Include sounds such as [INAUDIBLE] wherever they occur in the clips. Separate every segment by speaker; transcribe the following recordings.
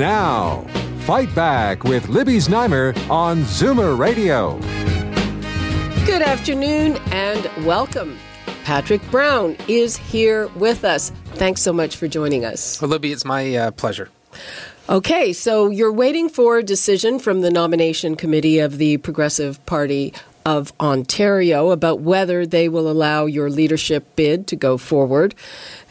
Speaker 1: Now, Fight Back with Libby Znaimer on Zoomer Radio.
Speaker 2: Good afternoon and welcome. Patrick Brown is here with us. Thanks so much for joining us.
Speaker 3: Well, Libby, it's my uh, pleasure.
Speaker 2: Okay, so you're waiting for a decision from the nomination committee of the Progressive Party of Ontario about whether they will allow your leadership bid to go forward.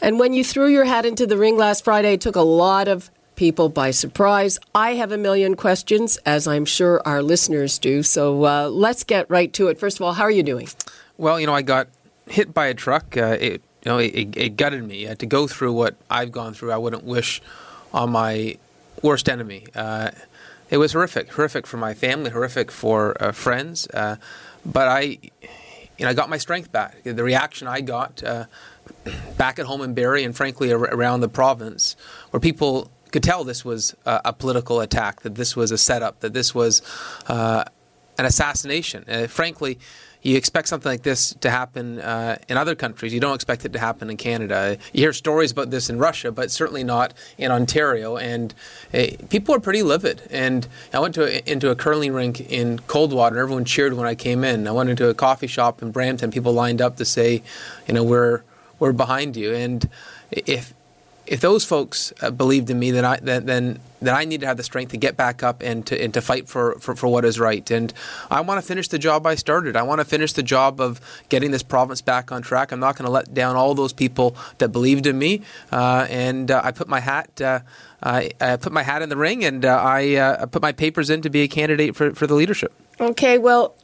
Speaker 2: And when you threw your hat into the ring last Friday, it took a lot of people by surprise. I have a million questions, as I'm sure our listeners do. So uh, let's get right to it. First of all, how are you doing?
Speaker 3: Well, you know, I got hit by a truck. Uh, it, you know, it, it gutted me. Uh, to go through what I've gone through, I wouldn't wish on my worst enemy. Uh, it was horrific, horrific for my family, horrific for uh, friends. Uh, but I, you know, I got my strength back. The reaction I got [CLEARS THROAT] back at home in Barrie and frankly around the province, where people could tell this was uh, a political attack, that this was a setup, that this was uh, an assassination. Uh, frankly, you expect something like this to happen uh, in other countries. You don't expect it to happen in Canada. You hear stories about this in Russia, but certainly not in Ontario. And uh, people are pretty livid. And I went to a, into a curling rink in Coldwater. And everyone cheered when I came in. I went into a coffee shop in Brampton. People lined up to say, you know, we're we're behind you. And if if those folks uh, believed in me, then I then, then then I need to have the strength to get back up and to and to fight for, for, for what is right. And I want to finish the job I started. I want to finish the job of getting this province back on track. I'm not going to let down all those people that believed in me. Uh, and uh, I put my hat. Uh, I, I, put my hat in the ring, and uh, I uh, put my papers in to be a candidate for, for the leadership.
Speaker 2: Okay, well,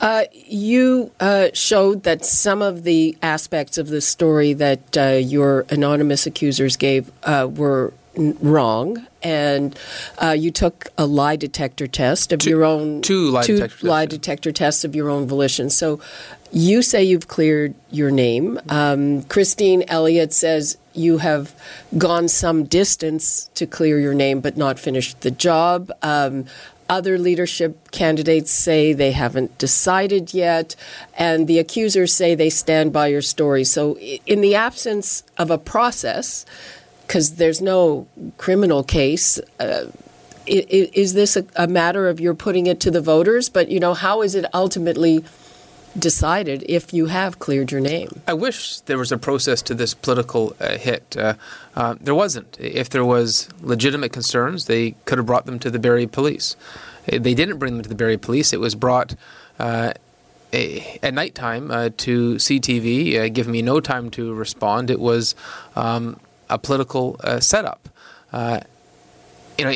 Speaker 2: uh, you uh, showed that some of the aspects of the story that uh, your anonymous accusers gave uh, were n- wrong, and uh, you took a lie detector test of
Speaker 3: two,
Speaker 2: your own
Speaker 3: two lie
Speaker 2: two
Speaker 3: detector
Speaker 2: lie
Speaker 3: tests.
Speaker 2: detector tests of your own volition. So you say you've cleared your name. Um, Christine Elliott says you have gone some distance to clear your name, but not finished the job. Um, other leadership candidates say they haven't decided yet, and the accusers say they stand by your story. So, in the absence of a process, because there's no criminal case, uh, is this a, matter of you're putting it to the voters? But you know, how is it ultimately decided if you have cleared your name?
Speaker 3: I wish there was a process to this political uh, hit. Uh, uh, there wasn't. If there was legitimate concerns, they could have brought them to the Barrie Police. Uh, they didn't bring them to the Barrie Police. It was brought uh, at nighttime uh, to CTV, uh, giving me no time to respond. It was um, a political setup. you know,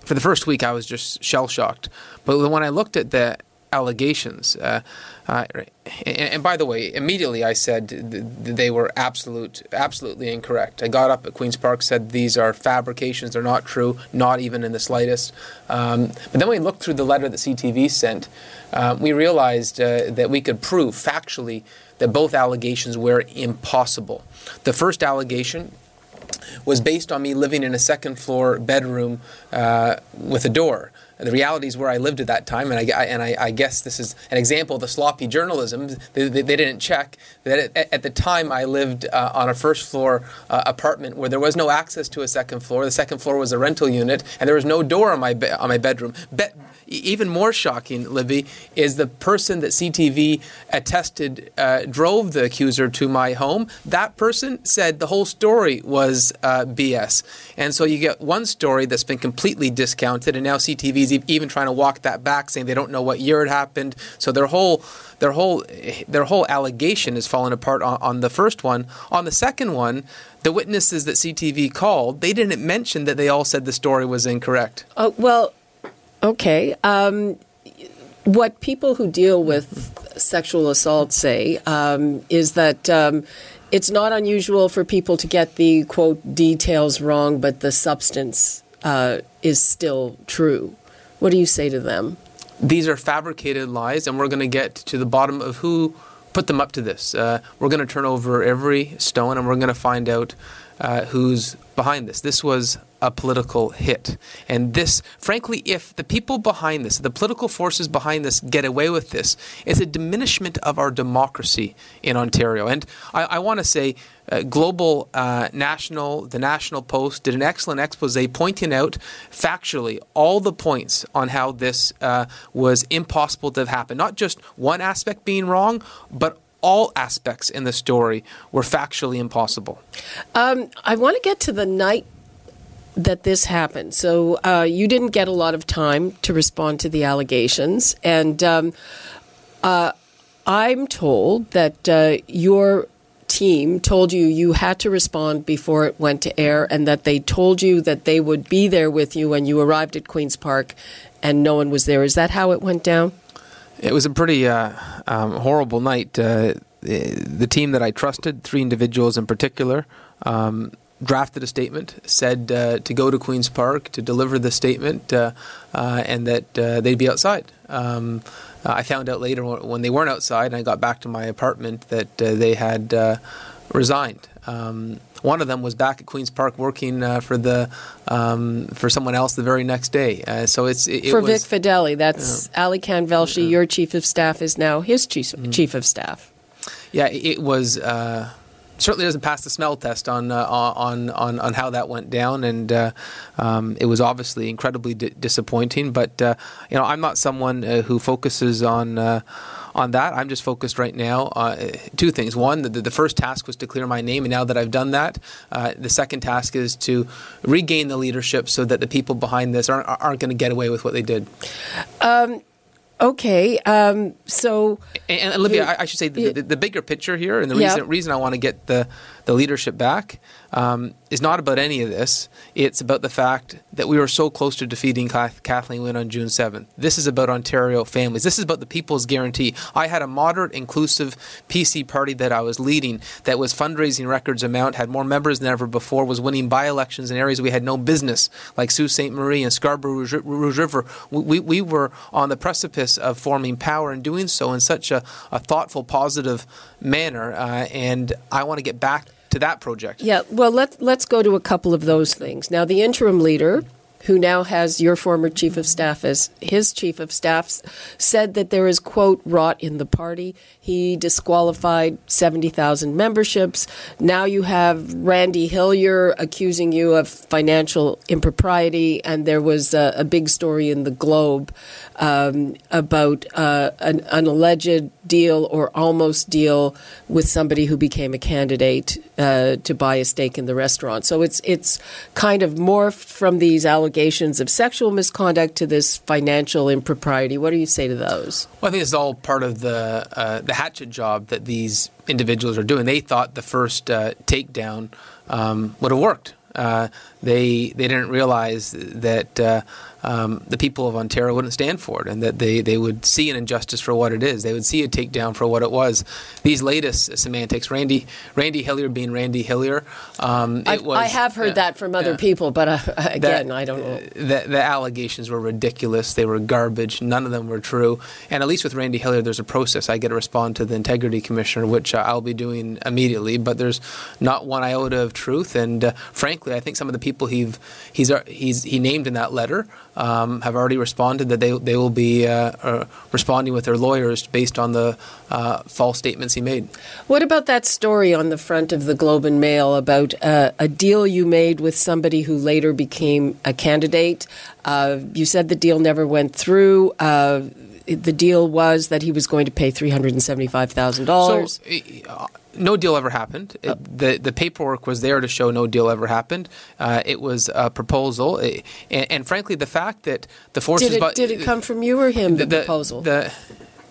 Speaker 3: for the first week, I was just shell shocked. But when I looked at the allegations. Uh, uh, and, and, by the way, immediately I said th- they were absolute, absolutely incorrect. I got up at Queens Park, said these are fabrications, they're not true, not even in the slightest. Um, but then we looked through the letter that CTV sent, uh, we realized uh, that we could prove factually that both allegations were impossible. The first allegation was based on me living in a second floor bedroom uh, with a door the realities where I lived at that time, and I, and I, I guess this is an example of the sloppy journalism. They, they, they didn't check that at, at, the time I lived uh, on a first floor uh, apartment where there was no access to a second floor. The second floor was a rental unit, and there was no door on my be- on my bedroom. Be- even more shocking, Libby, is the person that CTV attested uh, drove the accuser to my home. That person said the whole story was uh, BS. And so you get one story that's been completely discounted, and now CTV even trying to walk that back, saying they don't know what year it happened. So their whole their whole their whole allegation is falling apart on, on the first one. On the second one, the witnesses that CTV called, they didn't mention that they all said the story was incorrect.
Speaker 2: Oh well Okay. Um, what people who deal with sexual assault say um, is that um, it's not unusual for people to get the quote details wrong, but the substance uh, is still true. What do you say to them?
Speaker 3: These are fabricated lies, and we're going to get to the bottom of who put them up to this. Uh, we're going to turn over every stone, and we're going to find out uh, who's behind this. This was a political hit. And this, frankly, if the people behind this, the political forces behind this get away with this, it's a diminishment of our democracy in Ontario. And I, I want to say, uh, Global uh, National, the National Post did an excellent expose pointing out factually all the points on how this uh, was impossible to have happened. Not just one aspect being wrong, but all aspects in the story were factually impossible.
Speaker 2: Um, I want to get to the night that this happened. So uh, you didn't get a lot of time to respond to the allegations, and um, uh, I'm told that uh, your team told you you had to respond before it went to air, and that they told you that they would be there with you when you arrived at Queens Park, and no one was there. Is that how it went down?
Speaker 3: It was a pretty uh, um, horrible night. Uh, the team that I trusted, three individuals in particular, um, drafted a statement, said uh, to go to Queen's Park to deliver the statement, uh, uh, and that uh, they'd be outside. Um, I found out later when they weren't outside, and I got back to my apartment that they had resigned. One of them was back at Queens Park working for the um, for someone else the very next day. so it's it,
Speaker 2: for
Speaker 3: it
Speaker 2: was, Vic Fedeli. That's Alykhan Velshi. Your chief of staff is now his chief, mm-hmm. chief of staff.
Speaker 3: Yeah, it was certainly doesn't pass the smell test on uh, on, on on how that went down, and uh, um, it was obviously incredibly disappointing. But uh, you know, I'm not someone uh, who focuses on. Uh, on that, I'm just focused right now. Uh, two things. One, the, the, first task was to clear my name, and now that I've done that, the second task is to regain the leadership so that the people behind this aren't, aren't going to get away with what they did.
Speaker 2: Um, Okay, um, so
Speaker 3: and, and Olivia, I, I, should say the, the, the, bigger picture here, and the reason reason I want to get the the leadership back um, is not about any of this. It's about the fact that we were so close to defeating Kathleen Wynne on June 7th. This is about Ontario families. This is about the People's Guarantee. I had a moderate, inclusive PC party that I was leading that was fundraising records amount, had more members than ever before, was winning by elections in areas we had no business, like Sault Ste. Marie and Scarborough Rouge River. We, we were on the precipice of forming power and doing so in such a, a thoughtful, positive manner. Uh, and I want to get back to that project.
Speaker 2: Yeah, well, let's let's go to a couple of those things. Now, the interim leader who now has your former chief of staff as his chief of staff, said that there is, quote, rot in the party. He disqualified 70,000 memberships. Now you have Randy Hillier accusing you of financial impropriety, and there was a, a big story in the Globe um, about uh, an, an, alleged deal or almost deal with somebody who became a candidate uh, to buy a stake in the restaurant. So it's it's kind of morphed from these allegations of sexual misconduct to this financial impropriety. What do you say to those?
Speaker 3: Well, I think it's all part of the uh, the hatchet job that these individuals are doing. They thought the first uh, takedown um, would have worked. Uh, they they didn't realize that uh, um, the people of Ontario wouldn't stand for it, and that they, they would see an injustice for what it is. They would see a takedown for what it was. These latest semantics, Randy Randy Hillier being Randy Hillier, um,
Speaker 2: it was. I have heard uh, that from other people, but uh, [LAUGHS] again, that, I don't know.
Speaker 3: The, the, allegations were ridiculous. They were garbage. None of them were true. And at least with Randy Hillier, there's a process. I get to respond to the integrity commissioner, which uh, I'll be doing immediately. But there's not one iota of truth. And uh, frankly, I think some of the people he's he's he's he named in that letter um, have already responded that they they will be uh, uh, responding with their lawyers based on the uh, false statements he made.
Speaker 2: What about that story on the front of the Globe and Mail about uh, a deal you made with somebody who later became a candidate? Uh, you said the deal never went through uh, the deal was that he was going to pay three hundred and seventy-five thousand dollars.
Speaker 3: So, no deal ever happened. It, uh, the the paperwork was there to show no deal ever happened. Uh, it was a proposal, and, and, frankly, the fact that the forces
Speaker 2: did it, did it come from you or him? The, the proposal.
Speaker 3: The,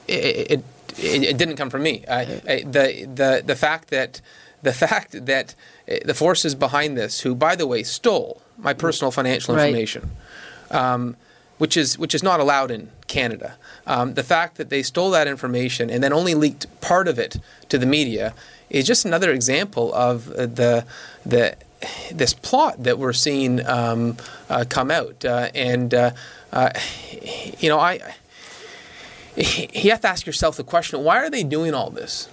Speaker 3: it, it, it, didn't come from me. I, I, the the the fact that the fact that uh, the forces behind this, who by the way stole my personal financial information. Right. Um, which is which is not allowed in Canada. Um, the fact that they stole that information and then only leaked part of it to the media is just another example of uh, the the this plot that we're seeing um, uh, come out, uh, and uh, uh, you know, I you have to ask yourself the question: Why are they doing all this?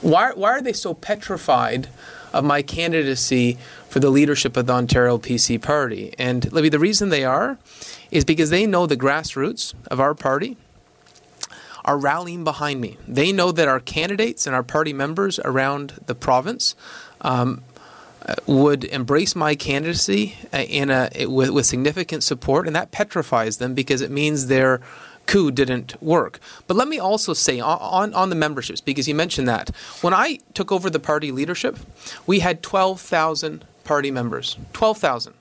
Speaker 3: Why why are they so petrified of my candidacy for the leadership of the Ontario PC Party? And Libby, the reason they are is because they know the grassroots of our party are rallying behind me. They know that our candidates and our party members around the province um, would embrace my candidacy uh, in a with, with significant support, and that petrifies them because it means their coup didn't work. But let me also say on, on the memberships, because you mentioned that. When I took over the party leadership, we had 12,000 party members. 12,000.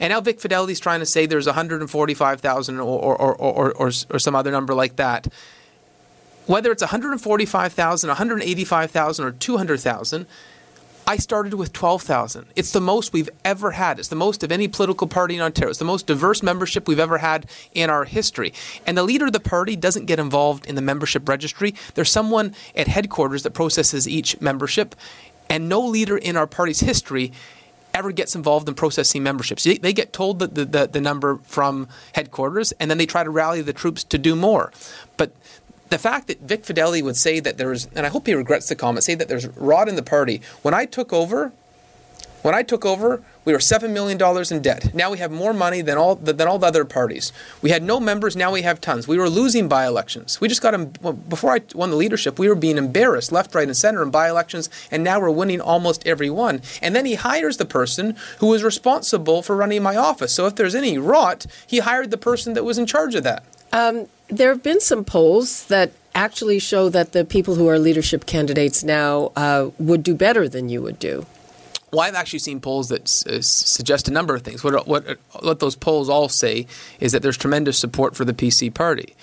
Speaker 3: And now Vic Fedeli is trying to say there's 145,000 or, or, or, or, or, or some other number like that. Whether it's 145,000, 185,000, or 200,000, I started with 12,000. It's the most we've ever had. It's the most of any political party in Ontario. It's the most diverse membership we've ever had in our history. And the leader of the party doesn't get involved in the membership registry. There's someone at headquarters that processes each membership. And no leader in our party's history ever gets involved in processing memberships. They get told the, the, the number from headquarters, and then they try to rally the troops to do more. But the fact that Vic Fedeli would say that there's, and I hope he regrets the comment, say that there's rot in the party. When I took over, when I took over, we were seven million dollars in debt. Now we have more money than all than all the other parties. We had no members. Now we have tons. We were losing by-elections. We just got before I won the leadership. We were being embarrassed left, right, and center in by-elections, and now we're winning almost every one. And then he hires the person who was responsible for running my office. So if there's any rot, he hired the person that was in charge of that.
Speaker 2: Um, there have been some polls that actually show that the people who are leadership candidates now uh, would do better than you would do.
Speaker 3: Well, I've actually seen polls that uh, suggest a number of things. What, what, what those polls all say is that there's tremendous support for the PC party.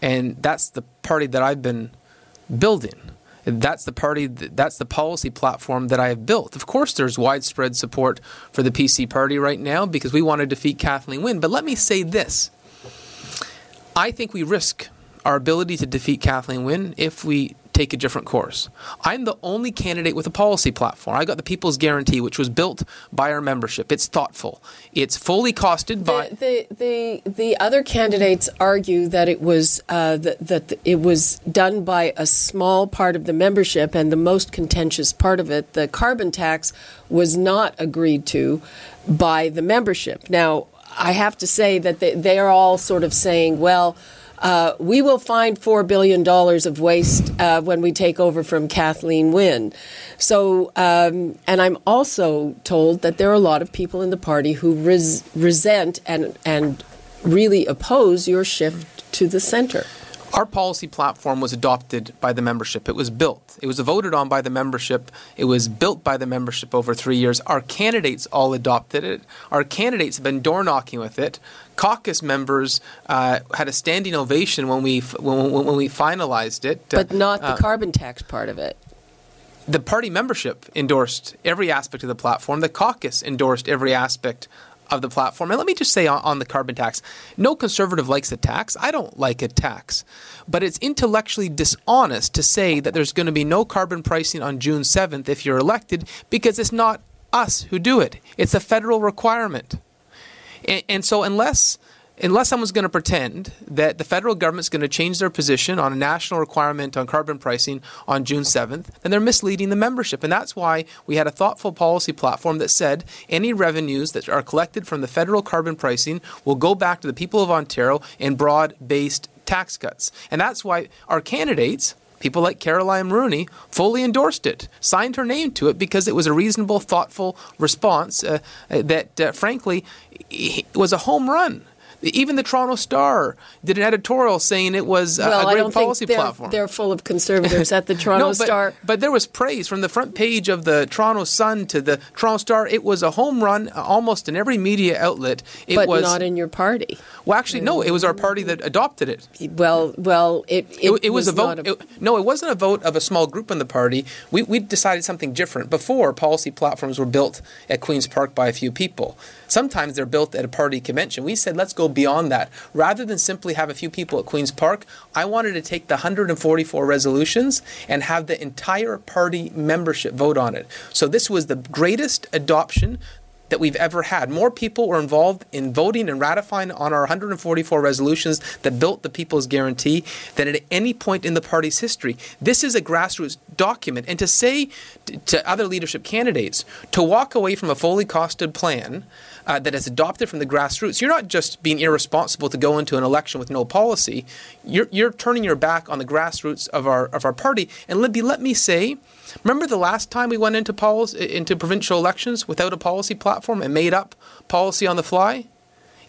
Speaker 3: And that's the party that I've been building. That's the party, that's the policy platform that I have built. Of course, there's widespread support for the PC party right now because we want to defeat Kathleen Wynne. But let me say this I think we risk our ability to defeat Kathleen Wynne if we take a different course. I'm the only candidate with a policy platform. I got the People's Guarantee, which was built by our membership. It's thoughtful. It's fully costed by
Speaker 2: the the the, the other candidates argue that it was uh, that, that it was done by a small part of the membership, and the most contentious part of it, the carbon tax, was not agreed to by the membership. Now, I have to say that they, they are all sort of saying, well, uh, we will find $4 billion of waste uh, when we take over from Kathleen Wynne. So, um, and I'm also told that there are a lot of people in the party who res- resent and, and really oppose your shift to the center.
Speaker 3: Our policy platform was adopted by the membership. It was built. It was voted on by the membership. It was built by the membership over three years. Our candidates all adopted it. Our candidates have been door knocking with it. Caucus members uh, had a standing ovation when we when, when we finalized it.
Speaker 2: But not the uh, carbon tax part of it
Speaker 3: the party membership endorsed every aspect of the platform. The caucus endorsed every aspect of the platform. And let me just say on, on, the carbon tax no conservative likes a tax. I don't like a tax. But it's intellectually dishonest to say that there's going to be no carbon pricing on June 7th if you're elected because it's not us who do it, it's a federal requirement. and, and so, unless unless someone's going to pretend that the federal government's going to change their position on a national requirement on carbon pricing on June 7th, then they're misleading the membership. And that's why we had a thoughtful policy platform that said any revenues that are collected from the federal carbon pricing will go back to the people of Ontario in broad based tax cuts. And that's why our candidates, people like Caroline Mulroney fully endorsed it, signed her name to it because it was a reasonable, thoughtful response uh, that, uh, frankly, was a home run even the Toronto Star did an editorial saying it was
Speaker 2: well,
Speaker 3: a great policy
Speaker 2: they're,
Speaker 3: platform.
Speaker 2: They're full of conservatives at the [LAUGHS] Toronto
Speaker 3: no, but,
Speaker 2: Star.
Speaker 3: But there was praise from the front page of the Toronto Sun to the Toronto Star. It was a home run uh, almost in every media outlet. It
Speaker 2: but
Speaker 3: was
Speaker 2: not in your party.
Speaker 3: Well, actually, no. It was our party that adopted it.
Speaker 2: Well, well, it it,
Speaker 3: it, it was,
Speaker 2: was,
Speaker 3: a vote.
Speaker 2: A...
Speaker 3: It, no, it wasn't a vote of a small group in the party. We we decided something different. Before policy platforms were built at Queens Park by a few people. Sometimes they're built at a party convention. We said, let's go beyond that. Rather than simply have a few people at Queen's Park, I wanted to take the 144 resolutions and have the entire party membership vote on it. So this was the greatest adoption that we've ever had. More people were involved in voting and ratifying on our 144 resolutions that built the People's Guarantee than at any point in the party's history. This is a grassroots document. And to say to other leadership candidates to walk away from a fully costed plan uh, that is adopted from the grassroots, you're not just being irresponsible to go into an election with no policy. You're, you're turning your back on the grassroots of our of our party. And Libby, let me say, remember the last time we went into policy, into provincial elections without a policy platform and made up policy on the fly?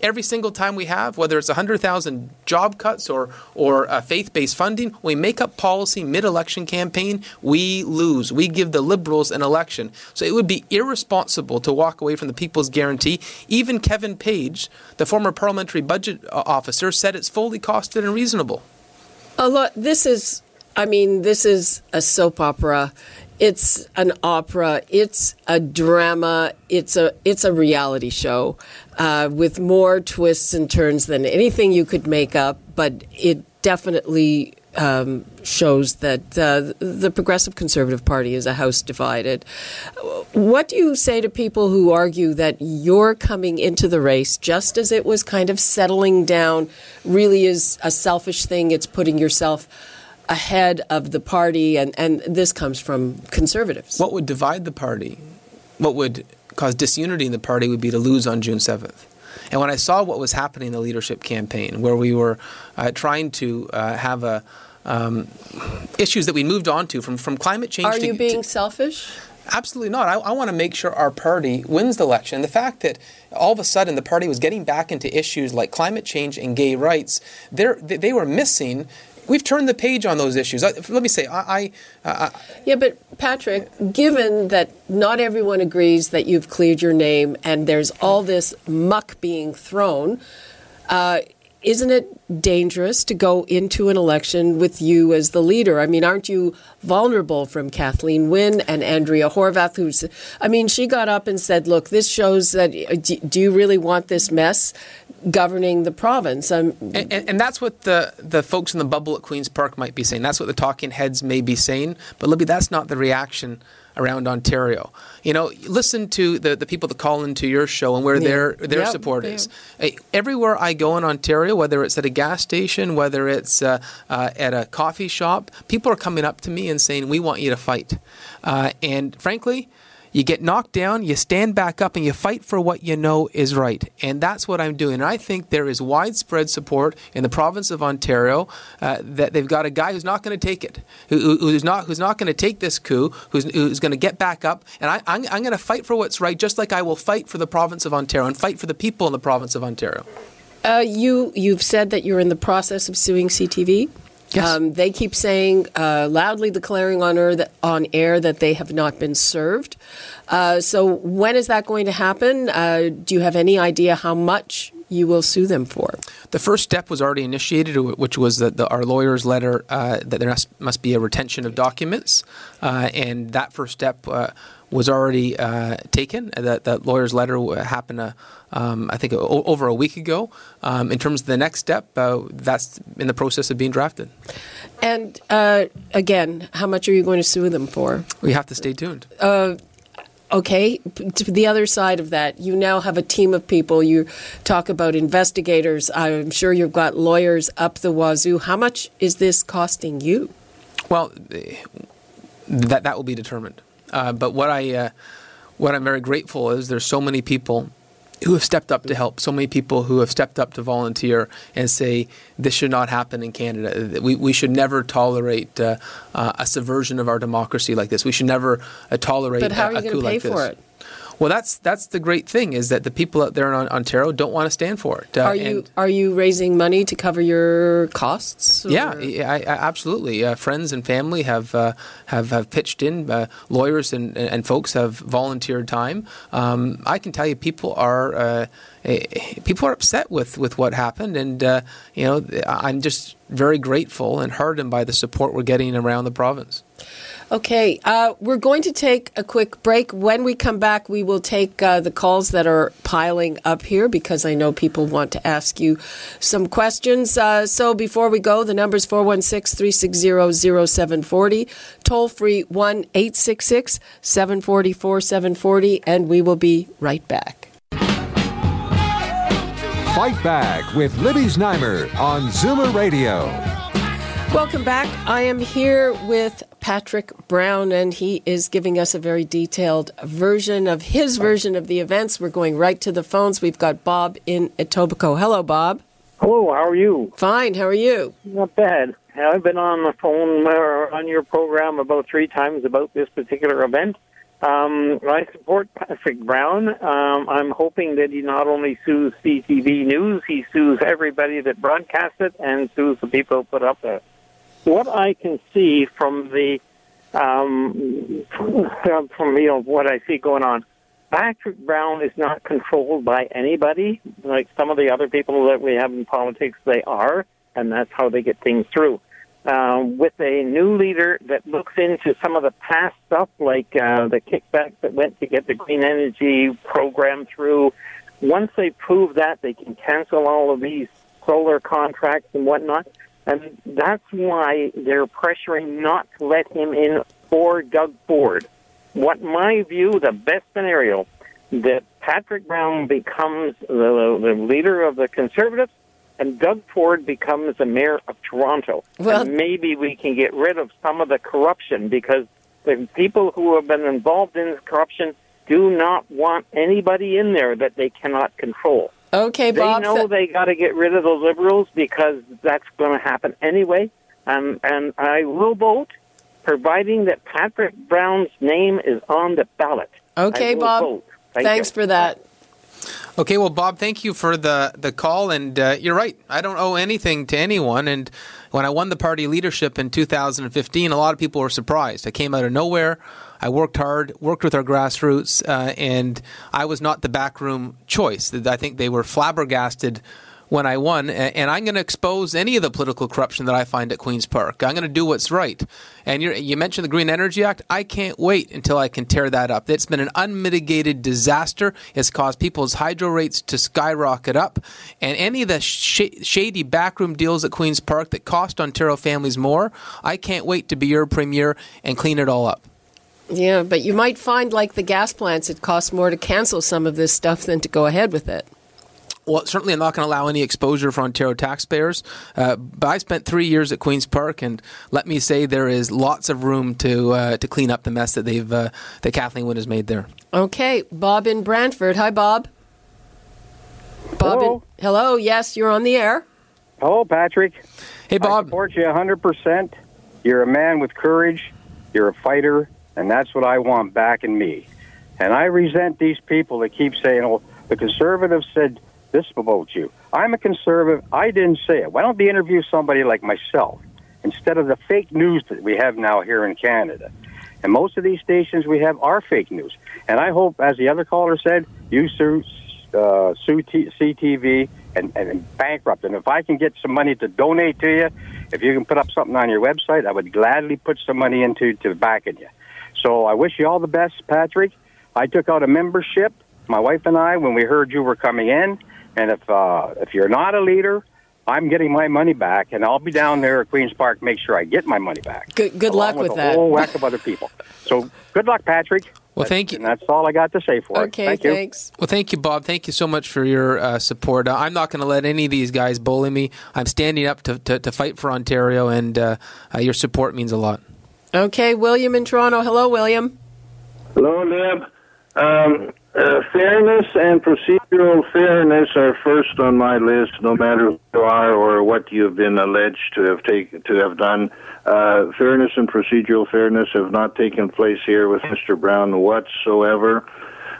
Speaker 3: every single time we have, whether it's 100,000 job cuts or, or uh, faith based funding, we make up policy mid election campaign, we lose. We give the Liberals an election. So it would be irresponsible to walk away from the People's Guarantee. Even Kevin Page, the former parliamentary budget uh, officer, said it's fully costed and reasonable.
Speaker 2: A lot, this is, I mean, this is a soap opera it's an opera it's a drama it's a it's a reality show uh, with more twists and turns than anything you could make up but it definitely um, shows that uh, the Progressive Conservative Party is a house divided. What do you say to people who argue that you're coming into the race just as it was kind of settling down, really is a selfish thing? It's putting yourself ahead of the party, and, and this comes from conservatives.
Speaker 3: What would divide the party, what would cause disunity in the party, would be to lose on June 7th. And when I saw what was happening in the leadership campaign, where we were uh, trying to uh, have a um, issues that we moved on to from, from climate change.
Speaker 2: Are
Speaker 3: to,
Speaker 2: you being
Speaker 3: to,
Speaker 2: selfish?
Speaker 3: Absolutely not. I, I want to make sure our party wins the election. The fact that all of a sudden the party was getting back into issues like climate change and gay rights, they were missing we've turned the page on those issues. let me say, I, I,
Speaker 2: I, yeah, but Patrick, given that not everyone agrees that you've cleared your name and there's all this muck being thrown, uh, isn't it dangerous to go into an election with you as the leader? I mean, aren't you vulnerable from Kathleen Wynne and Andrea Horwath? Who's, I mean, she got up and said, "Look, this shows that. Uh, do you really want this mess governing the province?"
Speaker 3: Um, and, and, and, that's what the the folks in the bubble at Queens Park might be saying. That's what the talking heads may be saying. But Libby, that's not the reaction around Ontario. You know, listen to the, the people that call into your show and where yeah. their their yep. support is. Everywhere I go in Ontario, whether it's at a gas station, whether it's uh, uh, at a coffee shop, people are coming up to me and saying, "We want you to fight." Uh, and frankly, you get knocked down, you stand back up, and you fight for what you know is right. And that's what I'm doing. And I think there is widespread support in the province of Ontario uh, that they've got a guy who's not going to take it, who, who's not who's not going to take this coup, who's, who's going to get back up. And I, I'm, I'm going to fight for what's right, just like I will fight for the province of Ontario and fight for the people in the province of Ontario.
Speaker 2: Uh, you you've said that you're in the process of suing CTV. Yes. Um, they keep saying, uh, loudly declaring on air, that, on air that they have not been served. Uh, so, when is that going to happen? Uh, do you have any idea how much you will sue them for?
Speaker 3: The first step was already initiated, which was that the, our lawyer's letter uh, that there must, must, be a retention of documents, uh, and that first step uh, was already uh, taken. That, that lawyer's letter happened, uh, um, I think, o- over a week ago. Um, in terms of the next step, uh, that's in the process of being drafted.
Speaker 2: And uh, again, how much are you going to sue them for?
Speaker 3: We have to stay tuned.
Speaker 2: Okay, to the other side of that, you now have a team of people. You talk about investigators. I'm sure you've got lawyers up the wazoo. How much is this costing you?
Speaker 3: Well, that that will be determined. Uh, but what I uh, what I'm very grateful is there's so many people who have stepped up to help. So many people who have stepped up to volunteer and say this should not happen in Canada. We, we should never tolerate uh, uh, a subversion of our democracy like this. We should never uh, tolerate.
Speaker 2: But how are
Speaker 3: you
Speaker 2: going to pay
Speaker 3: like
Speaker 2: for it?
Speaker 3: Well, that's that's the great thing is that the people out there in Ontario don't want to stand for it.
Speaker 2: Uh, are you are you raising money to cover your costs?
Speaker 3: Or? Yeah, I, I, absolutely. Uh, friends and family have uh, have have pitched in. Uh, lawyers and, and folks have volunteered time. Um, I can tell you, people are uh, eh, people are upset with, with what happened, and uh, you know I'm just very grateful and heartened by the support we're getting around the province.
Speaker 2: Okay, uh, we're going to take a quick break. When we come back, we will take uh, the calls that are piling up here because I know people want to ask you some questions. Uh, so before we go, the number is 416 360 0740, toll free 1 866 744 740, and we will be right back.
Speaker 1: Fight Back with Libby Znaimer on Zoomer Radio.
Speaker 2: Welcome back. I am here with Patrick Brown, and he is giving us a very detailed version of his version of the events. We're going right to the phones. We've got Bob in Etobicoke. Hello, Bob.
Speaker 4: Hello, how are you?
Speaker 2: Fine, how are you?
Speaker 4: Not bad. I've been on the phone uh, on your program about three times about this particular event. Um, I support Patrick Brown. Um, I'm hoping that he not only sues CTV News, he sues everybody that broadcasts it and sues the people who put up there what I can see from the um, from you know what I see going on, Patrick Brown is not controlled by anybody like some of the other people that we have in politics. They are, and that's how they get things through. Uh, with a new leader that looks into some of the past stuff, like uh, the kickbacks that went to get the green energy program through. Once they prove that, they can cancel all of these solar contracts and whatnot. And that's why they're pressuring not to let him in for Doug Ford. What my view, the best scenario, that Patrick Brown becomes the, the leader of the Conservatives and Doug Ford becomes the mayor of Toronto. Well, and maybe we can get rid of some of the corruption because the people who have been involved in this corruption do not want anybody in there that they cannot control.
Speaker 2: Okay,
Speaker 4: Bob. They know they got to get rid of the liberals because that's going to happen anyway. Um, and I will vote, providing that Patrick Brown's name is on the ballot.
Speaker 2: Okay, Bob. Thank Thanks you. for that.
Speaker 3: Okay, well, Bob, thank you for the, the call. And uh, you're right. I don't owe anything to anyone. And when I won the party leadership in 2015, a lot of people were surprised. I came out of nowhere. I worked hard, worked with our grassroots, uh, and I was not the backroom choice. I think they were flabbergasted when I won, and I'm going to expose any of the political corruption that I find at Queen's Park. I'm going to do what's right. And you mentioned the Green Energy Act. I can't wait until I can tear that up. It's been an unmitigated disaster. It's caused people's hydro rates to skyrocket up. And any of the sh- shady backroom deals at Queen's Park that cost Ontario families more, I can't wait to be your premier and clean it all up.
Speaker 2: Yeah, but you might find, like the gas plants, it costs more to cancel some of this stuff than to go ahead with it.
Speaker 3: Well, certainly I'm not going to allow any exposure for Ontario taxpayers. Uh, but I spent three years at Queen's Park, and let me say there is lots of room to uh, to clean up the mess that they've uh, that Kathleen Wynne has made there.
Speaker 2: Okay, Bob in Brantford. Hi, Bob.
Speaker 5: Bob. Hello. In,
Speaker 2: hello. Yes, you're on the air.
Speaker 5: Hello, Patrick.
Speaker 3: Hey, Bob.
Speaker 5: I support you 100. percent You're a man with courage. You're a fighter, and that's what I want back in me. And I resent these people that keep saying, "Oh, the conservatives said." This about you. I'm a conservative. I didn't say it. Why don't they interview somebody like myself instead of the fake news that we have now here in Canada? And most of these stations we have are fake news. And I hope, as the other caller said, you sue, uh, sue T- CTV and, and bankrupt. And if I can get some money to donate to you, if you can put up something on your website, I would gladly put some money into to backing you. So I wish you all the best, Patrick. I took out a membership, my wife and I, when we heard you were coming in and if uh, if you're not a leader, I'm getting my money back, and I'll be down there at Queens Park, make sure I get my money back.
Speaker 2: Good, good luck with,
Speaker 5: with
Speaker 2: that.
Speaker 5: A whole whack of other people. So good luck, Patrick.
Speaker 3: Well, thank you.
Speaker 5: And that's all I got to say for
Speaker 2: okay,
Speaker 5: it. Thank
Speaker 2: thanks.
Speaker 5: You.
Speaker 3: Well, thank you, Bob. Thank you so much for your uh, support. Uh, I'm not going to let any of these guys bully me. I'm standing up to, to, to fight for Ontario, and uh, uh your support means a lot.
Speaker 2: Okay, William in Toronto. Hello, William.
Speaker 6: Hello, Lib. Um, uh, fairness and procedural fairness are first on my list, no matter who you are or what you've been alleged to have taken to have done. Uh, fairness and procedural fairness have not taken place here with Mr. Brown whatsoever.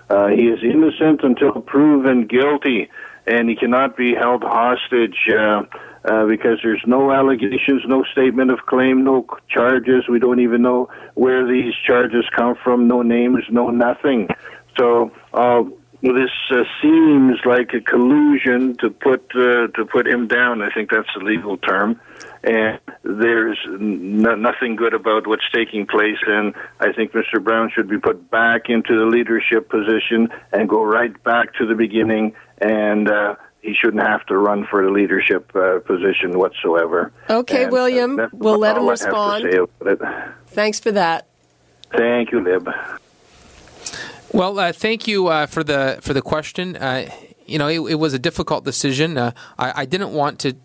Speaker 6: Uh, he is innocent until proven guilty, and he cannot be held hostage. Uh, uh, because there's no allegations, no statement of claim, no charges. We don't even know where these charges come from, no names, no nothing. So uh, this uh, seems like a collusion to put uh, to put him down. I think that's the legal term, and there's n- nothing good about what's taking place. And I think Mr. Brown should be put back into the leadership position and go right back to the beginning. And uh, he shouldn't have to run for a leadership uh, position whatsoever.
Speaker 2: Okay,
Speaker 6: And, uh,
Speaker 2: William, we'll let him
Speaker 6: I have to
Speaker 2: respond.
Speaker 6: say about it.
Speaker 2: Thanks for that.
Speaker 6: Thank you, Lib.
Speaker 3: Well, uh, thank you uh, for the for the question. Uh, you know, it, it was a difficult decision. Uh, I, I didn't want to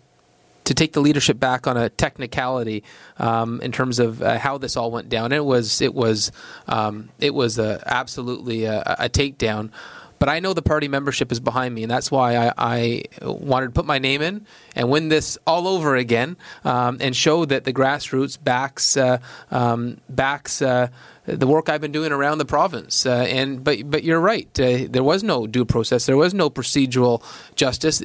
Speaker 3: to take the leadership back on a technicality um, in terms of uh, how this all went down. It was it was um, it was uh, absolutely a, a takedown. But I know the party membership is behind me, and that's why I, I wanted to put my name in and win this all over again, um, and show that the grassroots backs uh, um, backs uh, the work I've been doing around the province. Uh, and but but you're right. Uh, there was no due process. There was no procedural justice.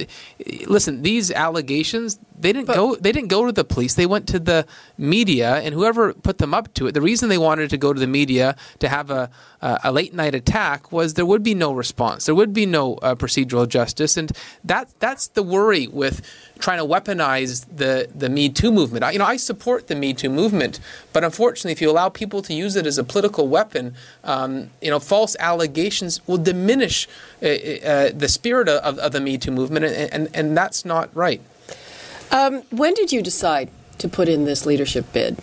Speaker 3: Listen, these allegations they didn't go they didn't go to the police. They went to the media and whoever put them up to it. The reason they wanted to go to the media to have a a late night attack was there would be no response. There would be no uh, procedural justice, and that that's the worry with trying to weaponize the the Me Too movement. I, you know, I support the Me Too movement, but unfortunately, if you allow people to use it as a political weapon, um, you know, false allegations will diminish uh, uh, the spirit of, of the Me Too movement, and, and, and that's not right.
Speaker 2: Um, when did you decide to put in this leadership bid?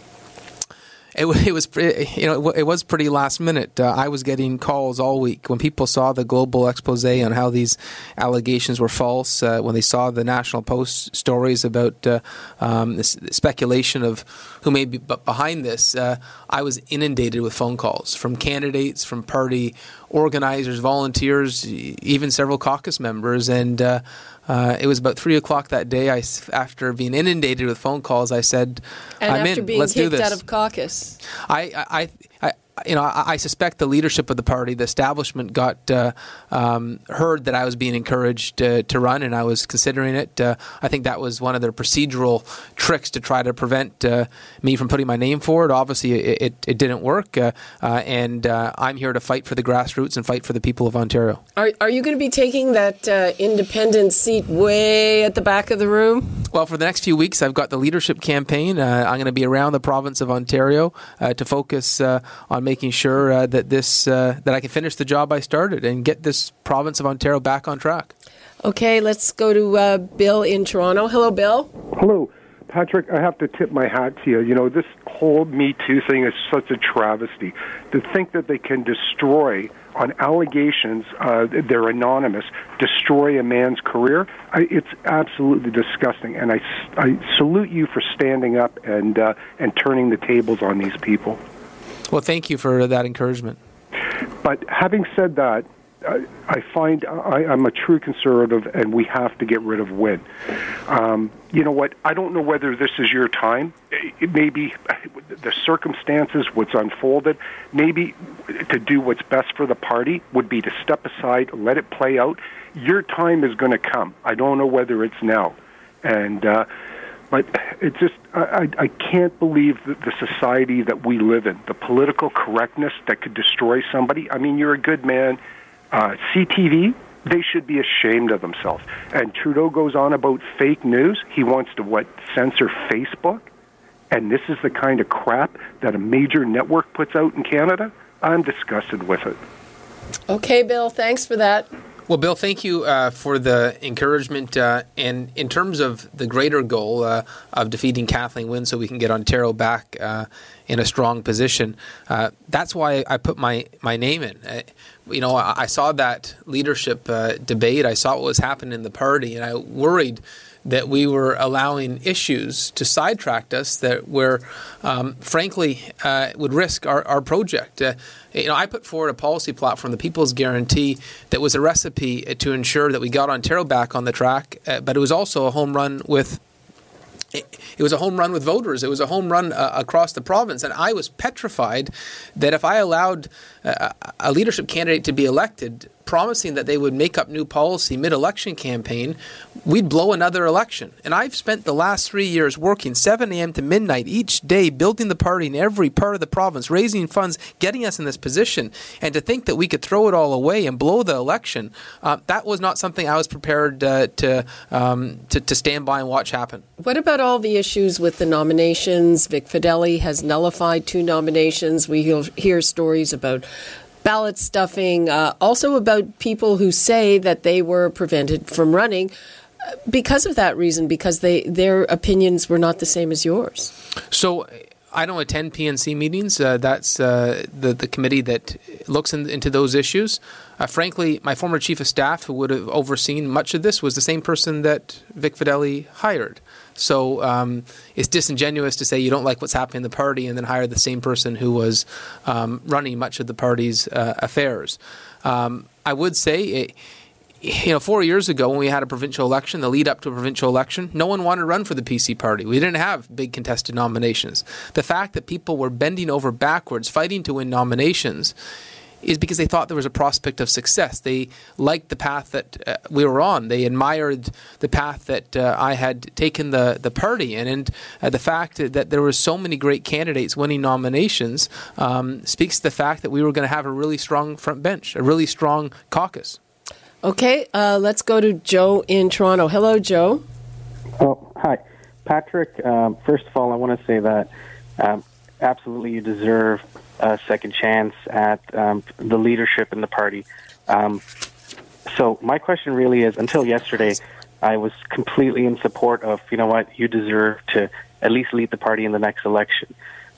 Speaker 3: It, it was you know it was pretty last minute. Uh, I was getting calls all week when people saw the global expose on how these allegations were false. Uh, when they saw the National Post stories about uh, um, this speculation of who may be behind this, uh, I was inundated with phone calls from candidates, from party organizers, volunteers, even several caucus members, and. Uh, it was about three o'clock that day. I, after being inundated with phone calls, I said,
Speaker 2: and
Speaker 3: "I'm
Speaker 2: after
Speaker 3: in.
Speaker 2: being
Speaker 3: Let's do
Speaker 2: kicked
Speaker 3: this."
Speaker 2: out of caucus,
Speaker 3: I, I, I, you know, I, I suspect the leadership of the party, the establishment, got uh, um, heard that I was being encouraged uh, to run, and I was considering it. Uh, I think that was one of their procedural tricks to try to prevent uh, me from putting my name forward. Obviously, it, it, it didn't work, uh, uh, and I'm here to fight for the grassroots and fight for the people of Ontario.
Speaker 2: Are, are you going to be taking that independent seat way at the back of the room?
Speaker 3: Well, for the next few weeks, I've got the leadership campaign. I'm going to be around the province of Ontario to focus on making sure uh, that this uh, that I can finish the job I started and get this province of Ontario back on track.
Speaker 2: Okay, let's go to uh, Bill in Toronto. Hello, Bill.
Speaker 7: Hello, Patrick. I have to tip my hat to you. You know, this whole Me Too thing is such a travesty. To think that they can destroy on allegations, uh, they're anonymous, destroy a man's career. I, it's absolutely disgusting, and I, I salute you for standing up and uh, and turning the tables on these people.
Speaker 3: Well, thank you for that encouragement.
Speaker 7: But having said that, I, find I, I'm a true conservative, and we have to get rid of Wynne. Um, you know what? I don't know whether this is your time. It maybe [LAUGHS] the circumstances, what's unfolded, maybe to do what's best for the party would be to step aside, let it play out. Your time is going to come. I don't know whether it's now, and. Uh, but it just I, I can't believe the, the society that we live in the political correctness that could destroy somebody. I mean you're a good man. Uh, ctv they should be ashamed of themselves. And trudeau goes on about fake news. He wants to what censor facebook? And this is the kind of crap that a major network puts out in canada? I'm disgusted with it.
Speaker 2: Okay bill thanks for that
Speaker 3: well, Bill, thank you uh, for the encouragement. Uh, and in terms of the greater goal uh, of defeating Kathleen Wynne so we can get Ontario back uh, in a strong position, uh, that's why I put my, my name in. Uh, you know, I, I, saw that leadership debate, I saw what was happening in the party, and I worried that we were allowing issues to sidetrack us that were, um, frankly, uh, would risk our, our project. Uh, you know, I put forward a policy platform, the People's Guarantee, that was a recipe to ensure that we got Ontario back on the track, uh, but it was also a home run with it was a home run with voters. It was a home run uh, across the province. And I was petrified that if I allowed a, a leadership candidate to be elected promising that they would make up new policy mid election campaign, we'd blow another election. And I've spent the last three years working 7 a.m. to midnight each day, building the party in every part of the province, raising funds, getting us in this position. And to think that we could throw it all away and blow the election, uh, that was not something I was prepared uh, to, um, to, to stand by and watch happen.
Speaker 2: What about all the issues with the nominations? Vic Fedeli has nullified two nominations. We hear stories about ballot stuffing, uh, also about people who say that they were prevented from running uh, because of that reason, because they their opinions were not the same as yours.
Speaker 3: So. I don't attend PNC meetings. Uh, that's uh, the the committee that looks in, into those issues. Uh, frankly, my former chief of staff, who would have overseen much of this, was the same person that Vic Fedeli hired. So um, it's disingenuous to say you don't like what's happening in the party and then hire the same person who was um, running much of the party's uh, affairs. Um, I would say. It, you know, four years ago when we had a provincial election, the lead up to a provincial election, no one wanted to run for the PC party. We didn't have big contested nominations. The fact that people were bending over backwards, fighting to win nominations, is because they thought there was a prospect of success. They liked the path that uh, we were on. They admired the path that uh, I had taken the, the party in. And uh, the fact that there were so many great candidates winning nominations um, speaks to the fact that we were going to have a really strong front bench, a really strong caucus.
Speaker 2: Okay, uh, let's go to Joe in Toronto. Hello, Joe.
Speaker 8: Oh, hi. Patrick, um, first of all, I want to say that um, absolutely you deserve a second chance at um, the leadership in the party. Um, so my question really is: until yesterday, I was completely in support of you know what you deserve to at least lead the party in the next election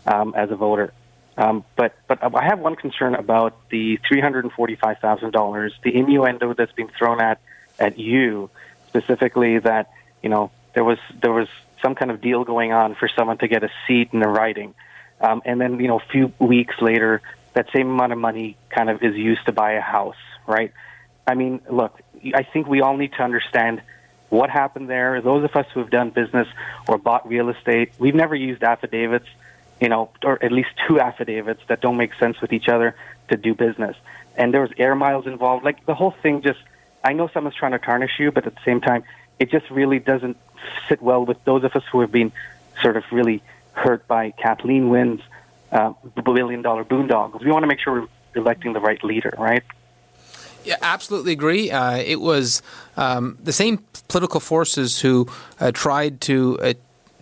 Speaker 8: um, as a voter. Um, but but I have one concern about the three hundred and forty five thousand dollars, the innuendo that's been thrown at at you specifically that you know there was there was some kind of deal going on for someone to get a seat in the riding. Um, and then, you know, a few weeks later, that same amount of money kind of is used to buy a house, right? I mean, look, I think we all need to understand what happened there. Those of us who have done business or bought real estate, we've never used affidavits, you know, or at least two affidavits that don't make sense with each other to do business. And there was air miles involved. Like the whole thing just, I know someone's trying to tarnish you, but at the same time, it just really doesn't sit well with those of us who have been sort of really hurt by Kathleen Wynne's uh, billion dollar boondoggles. We want to make sure we're electing the right leader, right?
Speaker 3: Yeah, absolutely agree. Uh, it was um, the same political forces who uh, tried to uh,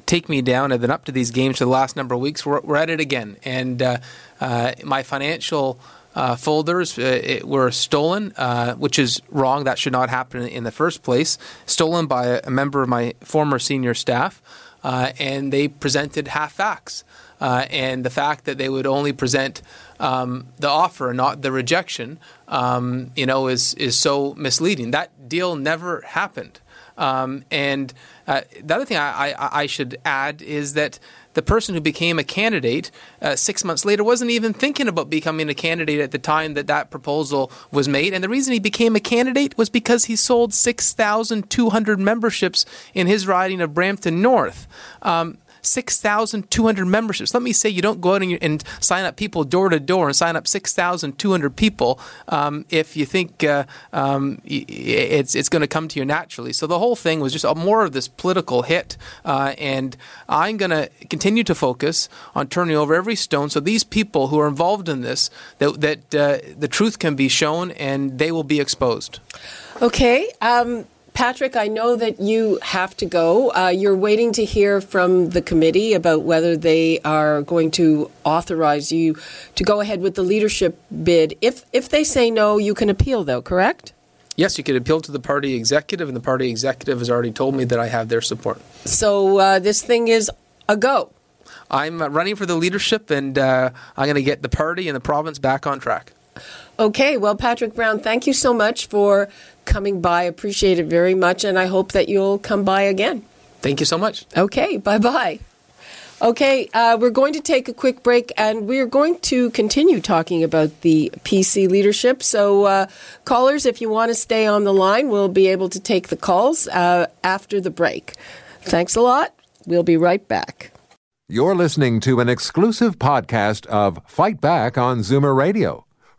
Speaker 3: take me down and then up to these games for the last number of weeks. We're, at it again. And uh, uh, my financial uh, folders were stolen, which is wrong. That should not happen in the first place. Stolen by a, member of my former senior staff and they presented half facts. Uh, and the fact that they would only present um, the offer not the rejection, um, you know, is is so misleading. That deal never happened. Um, and uh, the other thing I, I, I, should add is that the person who became a candidate uh, six months later wasn't even thinking about becoming a candidate at the time that that proposal was made. And the reason he became a candidate was because he sold 6,200 memberships in his riding of Brampton North. Um, 6,200 memberships. Let me say you don't go out and, and sign up people door to door and sign up 6,200 people um, if you think uh, um, it's, it's going to come to you naturally. So the whole thing was just more of this political hit. Uh, and I'm going to continue to focus on turning over every stone so these people who are involved in this, that, that uh, the truth can be shown and they will be exposed.
Speaker 2: Okay. Um, Patrick, I know that you have to go. Uh, you're waiting to hear from the committee about whether they are going to authorize you to go ahead with the leadership bid. If if they say no, you can appeal, though. Correct?
Speaker 3: Yes, you can appeal to the party executive, and the party executive has already told me that I have their support.
Speaker 2: So uh, this thing is a go.
Speaker 3: I'm uh, running for the leadership, and uh, I'm going to get the party and the province back on track.
Speaker 2: Okay, well, Patrick Brown, thank you so much for coming by. Appreciate it very much, and I hope that you'll come by again.
Speaker 3: Thank you so much.
Speaker 2: Okay, bye bye. Okay, uh, we're going to take a quick break and we're going to continue talking about the PC leadership. So, uh, callers, if you want to stay on the line, we'll be able to take the calls uh, after the break. Thanks a lot. We'll be right back.
Speaker 1: You're listening to an exclusive podcast of Fight Back on Zoomer Radio